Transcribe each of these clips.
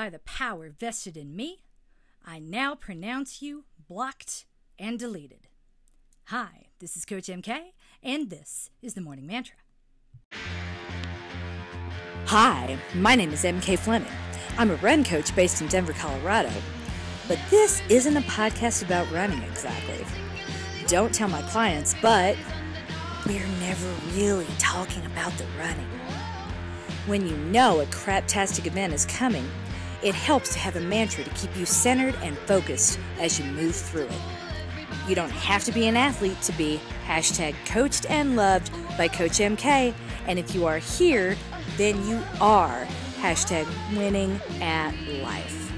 by the power vested in me, I now pronounce you blocked and deleted. Hi, this is Coach MK, and this is the Morning Mantra. Hi, my name is MK Fleming. I'm a run coach based in Denver, Colorado. But this isn't a podcast about running exactly. Don't tell my clients, but we're never really talking about the running. When you know a craptastic event is coming, it helps to have a mantra to keep you centered and focused as you move through it. You don't have to be an athlete to be hashtag coached and loved by Coach MK. And if you are here, then you are hashtag winning at life.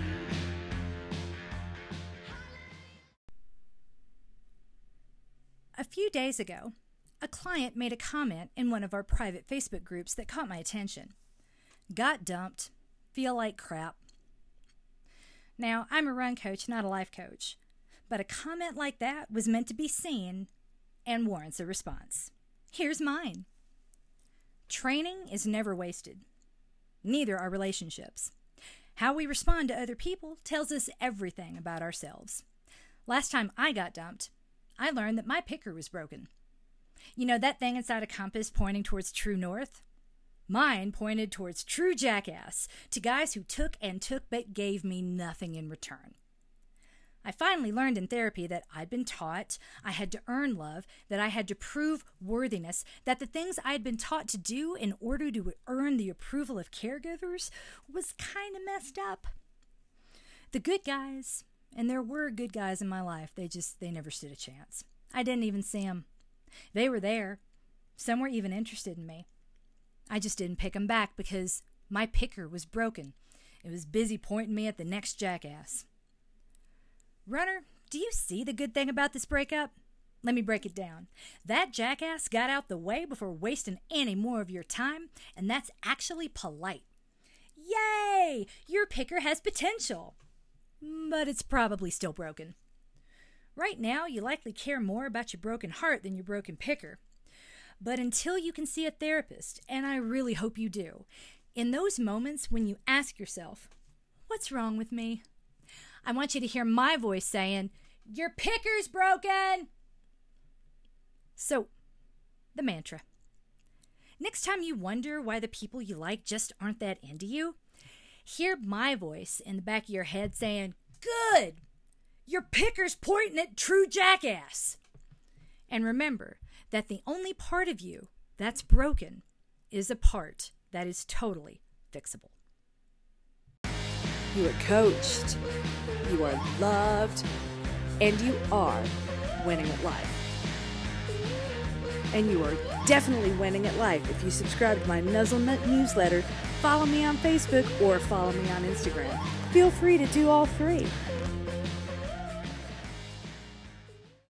A few days ago, a client made a comment in one of our private Facebook groups that caught my attention. Got dumped, feel like crap. Now, I'm a run coach, not a life coach, but a comment like that was meant to be seen and warrants a response. Here's mine Training is never wasted, neither are relationships. How we respond to other people tells us everything about ourselves. Last time I got dumped, I learned that my picker was broken. You know that thing inside a compass pointing towards true north? Mine pointed towards true jackass, to guys who took and took but gave me nothing in return. I finally learned in therapy that I'd been taught I had to earn love, that I had to prove worthiness, that the things I'd been taught to do in order to earn the approval of caregivers was kind of messed up. The good guys, and there were good guys in my life, they just they never stood a chance. I didn't even see them. They were there. Some were even interested in me. I just didn't pick him back because my picker was broken. It was busy pointing me at the next jackass. Runner, do you see the good thing about this breakup? Let me break it down. That jackass got out the way before wasting any more of your time, and that's actually polite. Yay! Your picker has potential. But it's probably still broken. Right now, you likely care more about your broken heart than your broken picker. But until you can see a therapist, and I really hope you do, in those moments when you ask yourself, What's wrong with me? I want you to hear my voice saying, Your picker's broken! So, the mantra. Next time you wonder why the people you like just aren't that into you, hear my voice in the back of your head saying, Good! Your picker's pointing at true jackass! And remember that the only part of you that's broken is a part that is totally fixable. You are coached, you are loved, and you are winning at life. And you are definitely winning at life if you subscribe to my Nuzzlenut newsletter, follow me on Facebook, or follow me on Instagram. Feel free to do all three.